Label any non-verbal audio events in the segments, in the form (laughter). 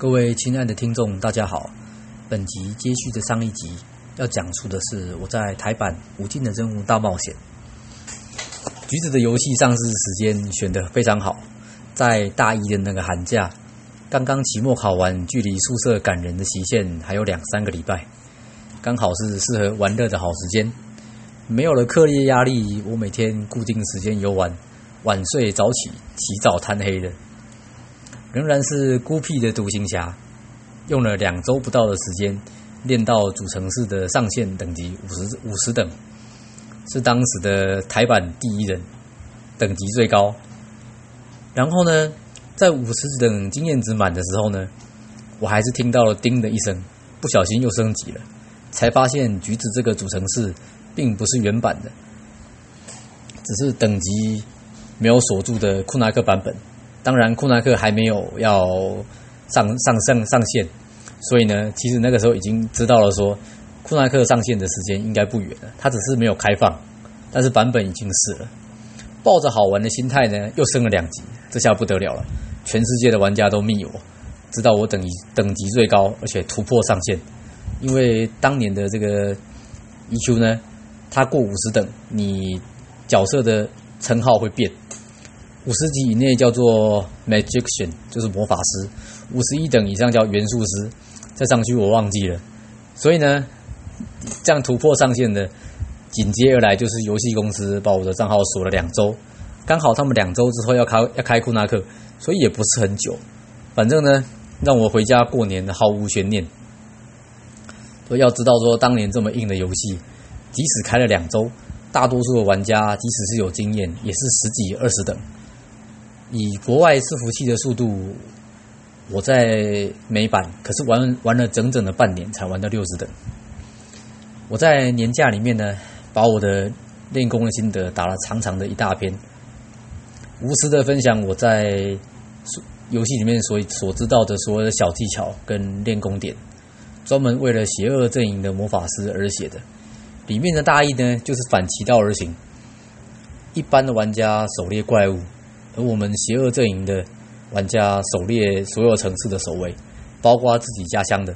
各位亲爱的听众，大家好。本集接续的上一集，要讲述的是我在台版《无尽的任务大冒险》橘子的游戏上市时间选得非常好，在大一的那个寒假，刚刚期末考完，距离宿舍赶人的期限还有两三个礼拜，刚好是适合玩乐的好时间。没有了课业压力，我每天固定时间游玩，晚睡早起，起早贪黑的。仍然是孤僻的独行侠，用了两周不到的时间练到主城市的上限等级五十五十等，是当时的台版第一人，等级最高。然后呢，在五十等经验值满的时候呢，我还是听到了“叮”的一声，不小心又升级了，才发现橘子这个主城市并不是原版的，只是等级没有锁住的库纳克版本。当然，库纳克还没有要上上上上线，所以呢，其实那个时候已经知道了，说库纳克上线的时间应该不远了。它只是没有开放，但是版本已经是了。抱着好玩的心态呢，又升了两级，这下不得了了！全世界的玩家都密我，知道我等级等级最高，而且突破上限。因为当年的这个 EQ 呢，它过五十等，你角色的称号会变。五十级以内叫做 Magician，就是魔法师；五十一等以上叫元素师。再上去我忘记了。所以呢，这样突破上限的，紧接而来就是游戏公司把我的账号锁了两周。刚好他们两周之后要开要开库纳克，所以也不是很久。反正呢，让我回家过年毫无悬念。要知道说，当年这么硬的游戏，即使开了两周，大多数的玩家即使是有经验，也是十几二十等。以国外伺服器的速度，我在美版可是玩玩了整整的半年才玩到六十等。我在年假里面呢，把我的练功的心得打了长长的一大篇，无私的分享我在游戏里面所所知道的所有的小技巧跟练功点，专门为了邪恶阵营的魔法师而写的。里面的大意呢，就是反其道而行，一般的玩家狩猎怪物。而我们邪恶阵营的玩家狩猎所有城市的守卫，包括自己家乡的。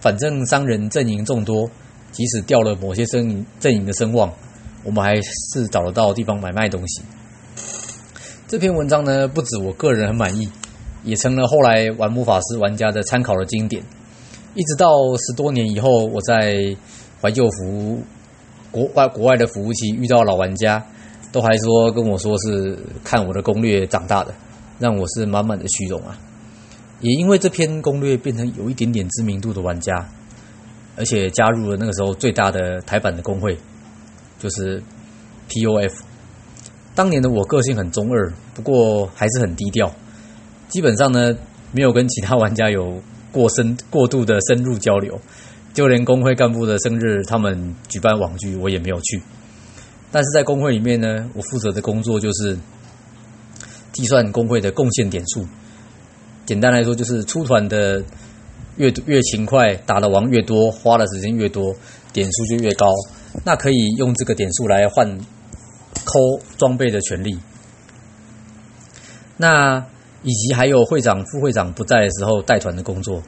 反正商人阵营众多，即使掉了某些阵营阵营的声望，我们还是找得到地方买卖东西。这篇文章呢，不止我个人很满意，也成了后来玩魔法师玩家的参考的经典。一直到十多年以后，我在怀旧服国外国外的服务器遇到老玩家。都还说跟我说是看我的攻略长大的，让我是满满的虚荣啊！也因为这篇攻略变成有一点点知名度的玩家，而且加入了那个时候最大的台版的工会，就是 POF。当年的我个性很中二，不过还是很低调，基本上呢没有跟其他玩家有过深过度的深入交流，就连工会干部的生日，他们举办网聚，我也没有去。但是在工会里面呢，我负责的工作就是计算工会的贡献点数。简单来说，就是出团的越越勤快，打的王越多，花的时间越多，点数就越高。那可以用这个点数来换抠装备的权利。那以及还有会长、副会长不在的时候带团的工作。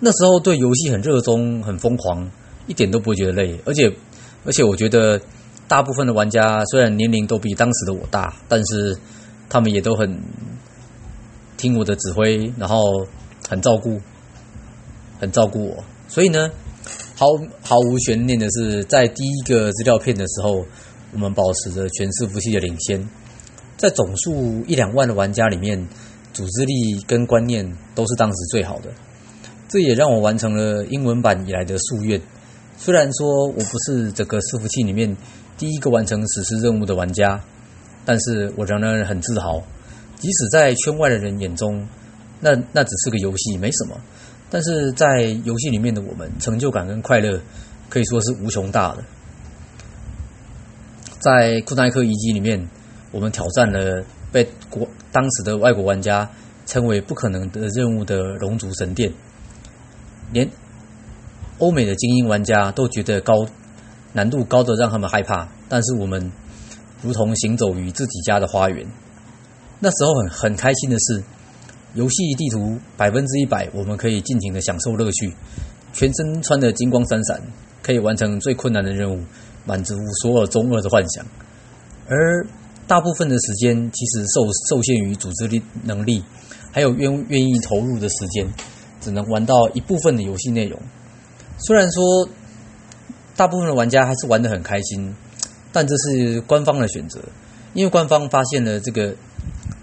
那时候对游戏很热衷、很疯狂，一点都不会觉得累。而且，而且我觉得。大部分的玩家虽然年龄都比当时的我大，但是他们也都很听我的指挥，然后很照顾，很照顾我。所以呢，毫毫无悬念的是，在第一个资料片的时候，我们保持着全伺服器的领先，在总数一两万的玩家里面，组织力跟观念都是当时最好的。这也让我完成了英文版以来的夙愿。虽然说我不是这个伺服器里面。第一个完成史诗任务的玩家，但是我仍然很自豪。即使在圈外的人眼中，那那只是个游戏，没什么。但是在游戏里面的我们，成就感跟快乐可以说是无穷大的。在库奈克遗迹里面，我们挑战了被国当时的外国玩家称为不可能的任务的龙族神殿，连欧美的精英玩家都觉得高。难度高的让他们害怕，但是我们如同行走于自己家的花园。那时候很很开心的是，游戏地图百分之一百，我们可以尽情的享受乐趣，全身穿的金光闪闪，可以完成最困难的任务，满足所有中二的幻想。而大部分的时间其实受受限于组织力能力，还有愿愿意投入的时间，只能玩到一部分的游戏内容。虽然说大部分的玩家还是玩的很开心，但这是官方的选择，因为官方发现了这个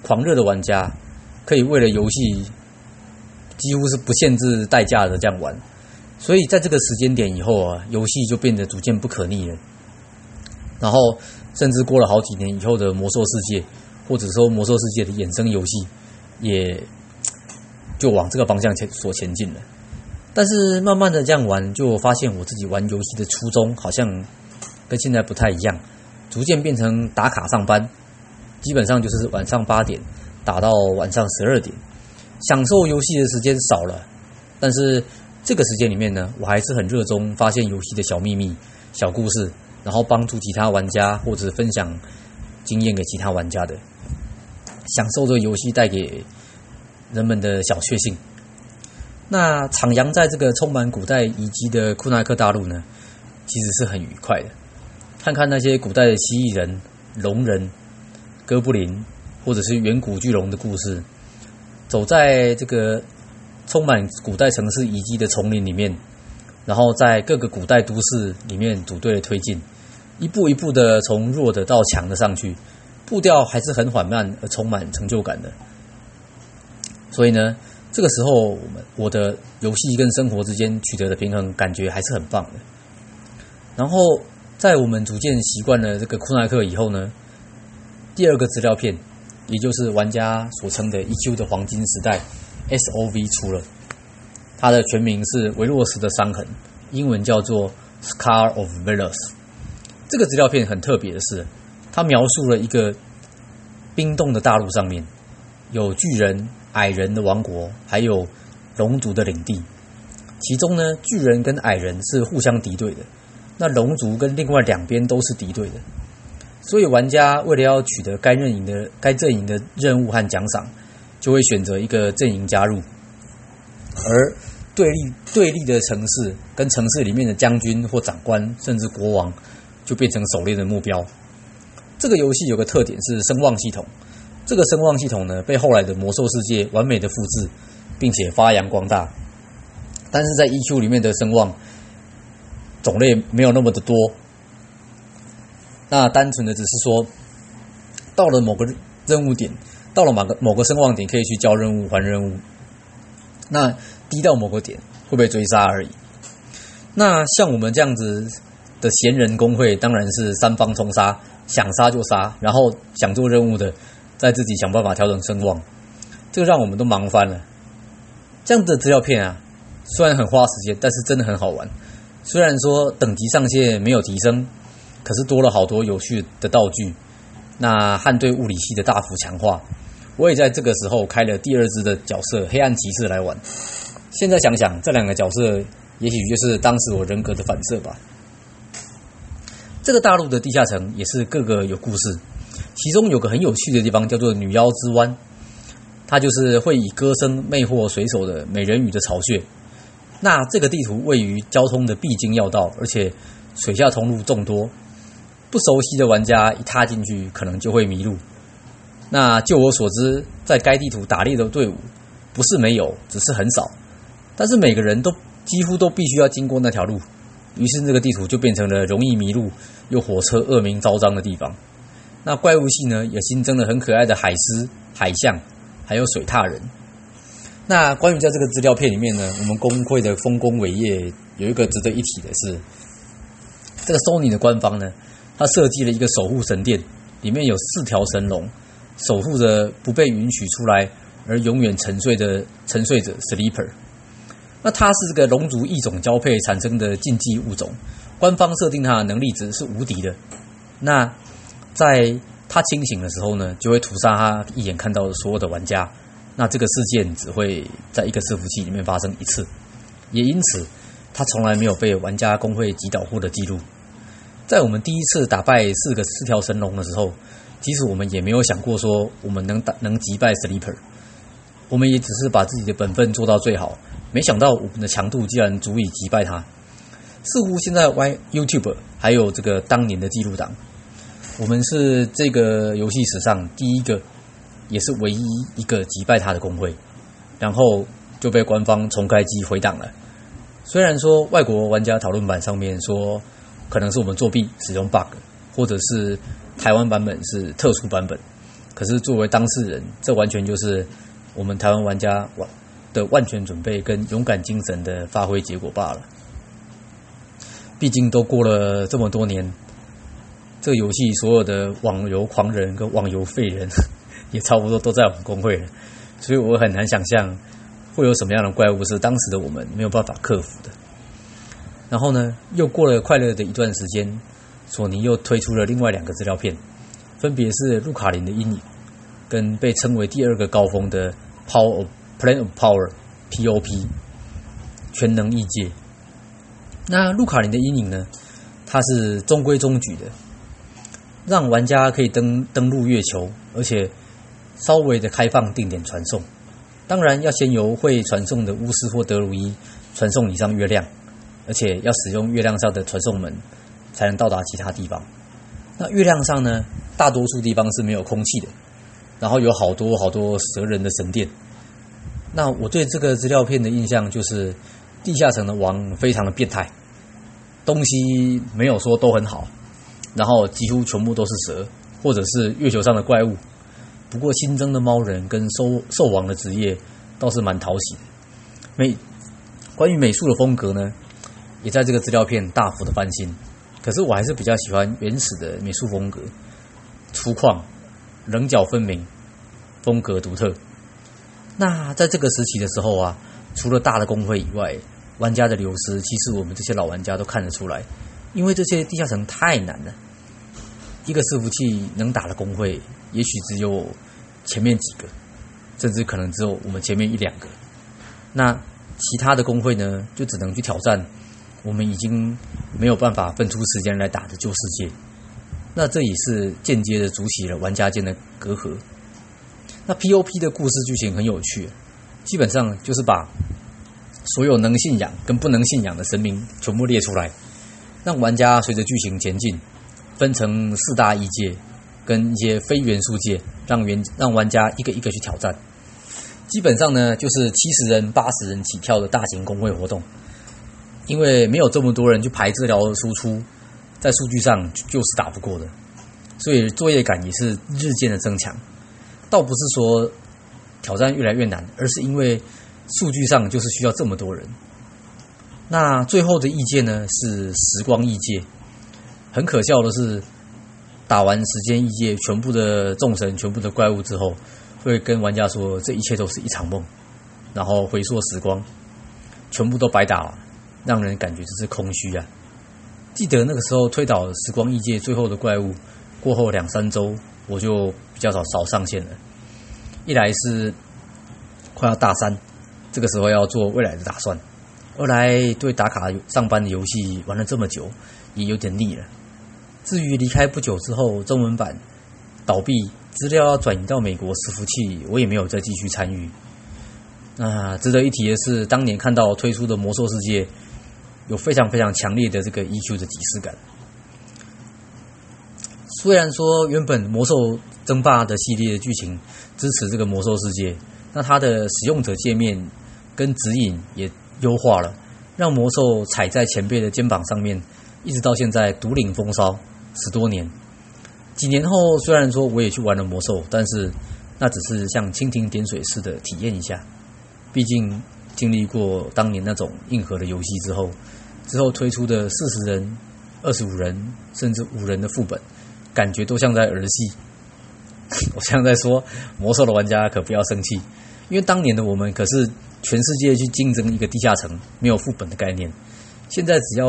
狂热的玩家可以为了游戏几乎是不限制代价的这样玩，所以在这个时间点以后啊，游戏就变得逐渐不可逆了。然后，甚至过了好几年以后的魔兽世界，或者说魔兽世界的衍生游戏，也就往这个方向前所前进了。但是慢慢的这样玩，就发现我自己玩游戏的初衷好像跟现在不太一样，逐渐变成打卡上班，基本上就是晚上八点打到晚上十二点，享受游戏的时间少了。但是这个时间里面呢，我还是很热衷发现游戏的小秘密、小故事。然后帮助其他玩家或者分享经验给其他玩家的，享受这个游戏带给人们的小确幸。那徜徉在这个充满古代遗迹的库纳克大陆呢，其实是很愉快的。看看那些古代的蜥蜴人、龙人、哥布林，或者是远古巨龙的故事，走在这个充满古代城市遗迹的丛林里面。然后在各个古代都市里面组队推进，一步一步的从弱的到强的上去，步调还是很缓慢而充满成就感的。所以呢，这个时候我们我的游戏跟生活之间取得的平衡，感觉还是很棒的。然后在我们逐渐习惯了这个库奈克以后呢，第二个资料片，也就是玩家所称的 EQ 的黄金时代 SOV 出了。它的全名是维洛斯的伤痕，英文叫做 Scar of Velos。这个资料片很特别的是，它描述了一个冰冻的大陆上面有巨人、矮人的王国，还有龙族的领地。其中呢，巨人跟矮人是互相敌对的，那龙族跟另外两边都是敌对的。所以玩家为了要取得该阵营的该阵营的任务和奖赏，就会选择一个阵营加入。而对立对立的城市跟城市里面的将军或长官，甚至国王，就变成狩猎的目标。这个游戏有个特点是声望系统，这个声望系统呢，被后来的魔兽世界完美的复制，并且发扬光大。但是在 EQ 里面的声望种类没有那么的多，那单纯的只是说，到了某个任务点，到了某个某个声望点，可以去交任务还任务。那低到某个点会被追杀而已。那像我们这样子的闲人工会，当然是三方冲杀，想杀就杀，然后想做任务的，再自己想办法调整声望，这个让我们都忙翻了。这样的资料片啊，虽然很花时间，但是真的很好玩。虽然说等级上限没有提升，可是多了好多有趣的道具，那和对物理系的大幅强化。我也在这个时候开了第二支的角色黑暗骑士来玩。现在想想，这两个角色也许就是当时我人格的反射吧。这个大陆的地下城也是各个有故事，其中有个很有趣的地方叫做女妖之湾，它就是会以歌声魅惑水手的美人鱼的巢穴。那这个地图位于交通的必经要道，而且水下通路众多，不熟悉的玩家一踏进去可能就会迷路。那就我所知，在该地图打猎的队伍不是没有，只是很少。但是每个人都几乎都必须要经过那条路，于是这个地图就变成了容易迷路又火车恶名昭彰的地方。那怪物系呢，也新增了很可爱的海狮、海象，还有水獭人。那关于在这个资料片里面呢，我们工会的丰功伟业有一个值得一提的是，这个 Sony 的官方呢，它设计了一个守护神殿，里面有四条神龙。守护着不被允许出来而永远沉睡的沉睡者 Sleeper，那它是这个龙族异种交配产生的禁忌物种，官方设定它的能力值是无敌的。那在他清醒的时候呢，就会屠杀他一眼看到的所有的玩家。那这个事件只会在一个伺服器里面发生一次，也因此他从来没有被玩家工会击倒过的记录。在我们第一次打败四个四条神龙的时候。其实我们也没有想过说我们能打能击败 Sleeper，我们也只是把自己的本分做到最好，没想到我们的强度竟然足以击败他。似乎现在 Y YouTube 还有这个当年的记录档，我们是这个游戏史上第一个，也是唯一一个击败他的工会，然后就被官方重开机回档了。虽然说外国玩家讨论版上面说可能是我们作弊使用 bug，或者是台湾版本是特殊版本，可是作为当事人，这完全就是我们台湾玩家万的万全准备跟勇敢精神的发挥结果罢了。毕竟都过了这么多年，这个游戏所有的网游狂人跟网游废人 (laughs) 也差不多都在我们公会了，所以我很难想象会有什么样的怪物是当时的我们没有办法克服的。然后呢，又过了快乐的一段时间，索尼又推出了另外两个资料片，分别是路卡林的阴影跟被称为第二个高峰的 Power of Plan of Power（POP） 全能异界。那路卡林的阴影呢？它是中规中矩的，让玩家可以登登陆月球，而且稍微的开放定点传送。当然要先由会传送的巫师或德鲁伊传送你上月亮，而且要使用月亮上的传送门才能到达其他地方。那月亮上呢，大多数地方是没有空气的，然后有好多好多蛇人的神殿。那我对这个资料片的印象就是，地下城的王非常的变态。东西没有说都很好，然后几乎全部都是蛇，或者是月球上的怪物。不过新增的猫人跟兽兽王的职业倒是蛮讨喜。美关于美术的风格呢，也在这个资料片大幅的翻新。可是我还是比较喜欢原始的美术风格，粗犷、棱角分明，风格独特。那在这个时期的时候啊，除了大的工会以外，玩家的流失，其实我们这些老玩家都看得出来，因为这些地下城太难了。一个伺服器能打的工会，也许只有前面几个，甚至可能只有我们前面一两个。那其他的工会呢，就只能去挑战我们已经没有办法分出时间来打的旧世界。那这也是间接的筑起了玩家间的隔阂。那 P.O.P 的故事剧情很有趣，基本上就是把。所有能信仰跟不能信仰的神明全部列出来，让玩家随着剧情前进，分成四大异界跟一些非元素界，让原让玩家一个一个去挑战。基本上呢，就是七十人、八十人起跳的大型公会活动。因为没有这么多人去排资料输出，在数据上就是打不过的，所以作业感也是日渐的增强。倒不是说挑战越来越难，而是因为。数据上就是需要这么多人。那最后的意见呢？是时光异界。很可笑的是，打完时间异界全部的众神、全部的怪物之后，会跟玩家说这一切都是一场梦，然后回溯时光，全部都白打了，让人感觉这是空虚啊。记得那个时候推倒时光异界最后的怪物过后两三周，我就比较少少上线了。一来是快要大三。这个时候要做未来的打算。二来对打卡上班的游戏玩了这么久，也有点腻了。至于离开不久之后中文版倒闭，资料要转移到美国伺服器，我也没有再继续参与。那值得一提的是，当年看到推出的《魔兽世界》，有非常非常强烈的这个 EQ 的即视感。虽然说原本《魔兽争霸》的系列的剧情支持这个《魔兽世界》。那它的使用者界面跟指引也优化了，让魔兽踩在前辈的肩膀上面，一直到现在独领风骚十多年。几年后，虽然说我也去玩了魔兽，但是那只是像蜻蜓点水似的体验一下。毕竟经历过当年那种硬核的游戏之后，之后推出的四十人、二十五人甚至五人的副本，感觉都像在儿戏。(laughs) 我现在在说魔兽的玩家可不要生气，因为当年的我们可是全世界去竞争一个地下城没有副本的概念。现在只要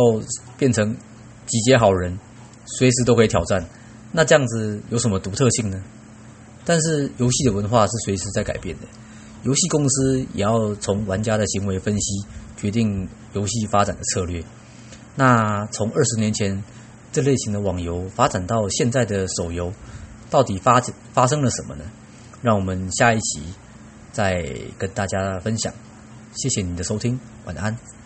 变成集结好人，随时都可以挑战。那这样子有什么独特性呢？但是游戏的文化是随时在改变的，游戏公司也要从玩家的行为分析决定游戏发展的策略。那从二十年前这类型的网游发展到现在的手游。到底发发生了什么呢？让我们下一期再跟大家分享。谢谢你的收听，晚安。